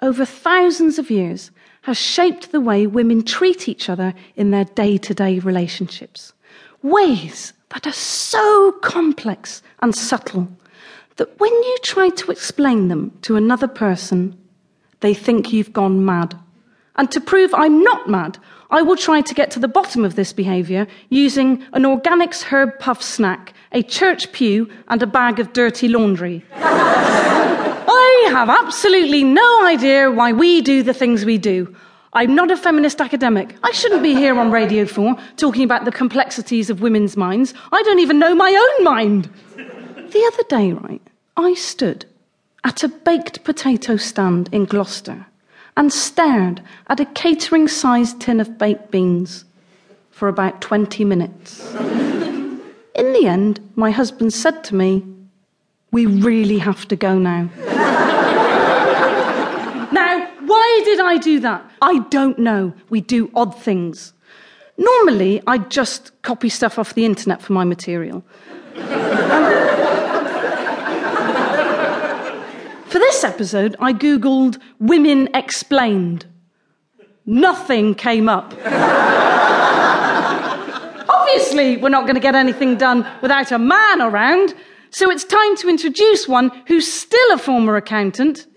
over thousands of years, has shaped the way women treat each other in their day to day relationships. Ways that are so complex and subtle that when you try to explain them to another person, they think you've gone mad. And to prove I'm not mad, I will try to get to the bottom of this behaviour using an organics herb puff snack, a church pew, and a bag of dirty laundry. I have absolutely no idea why we do the things we do. I'm not a feminist academic. I shouldn't be here on Radio 4 talking about the complexities of women's minds. I don't even know my own mind. The other day, right, I stood at a baked potato stand in Gloucester and stared at a catering sized tin of baked beans for about 20 minutes. In the end, my husband said to me, We really have to go now. Why did I do that? I don't know. We do odd things. Normally, I just copy stuff off the internet for my material. Um, for this episode, I Googled Women Explained. Nothing came up. Obviously, we're not going to get anything done without a man around, so it's time to introduce one who's still a former accountant.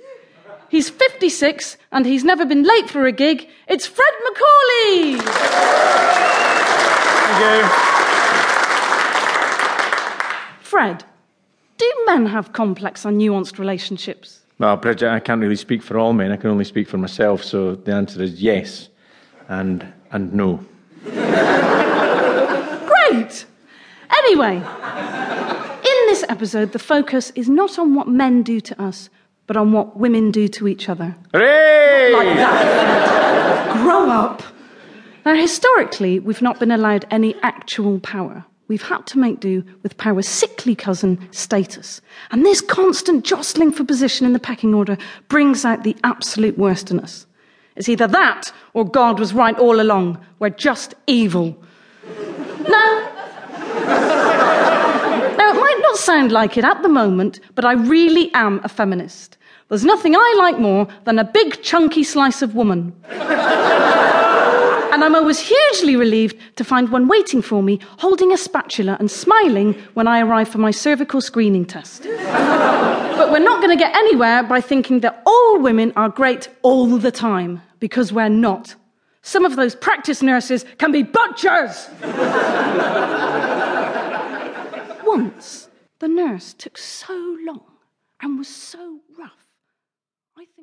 He's 56 and he's never been late for a gig. It's Fred MacAulay! Thank you. Fred, do men have complex and nuanced relationships? Well, Bridget, I can't really speak for all men. I can only speak for myself. So the answer is yes and, and no. Great! Anyway, in this episode, the focus is not on what men do to us, but on what women do to each other. Hooray! Like that. Grow up. Now, historically, we've not been allowed any actual power we've had to make do with power's sickly cousin, status. And this constant jostling for position in the pecking order brings out the absolute worst in us. It's either that or God was right all along. We're just evil. now, not sound like it at the moment, but I really am a feminist. There's nothing I like more than a big, chunky slice of woman and I'm always hugely relieved to find one waiting for me, holding a spatula and smiling when I arrive for my cervical screening test. but we're not going to get anywhere by thinking that all women are great all the time, because we're not. Some of those practice nurses can be butchers! Once, the nurse took so long and was so rough. I think.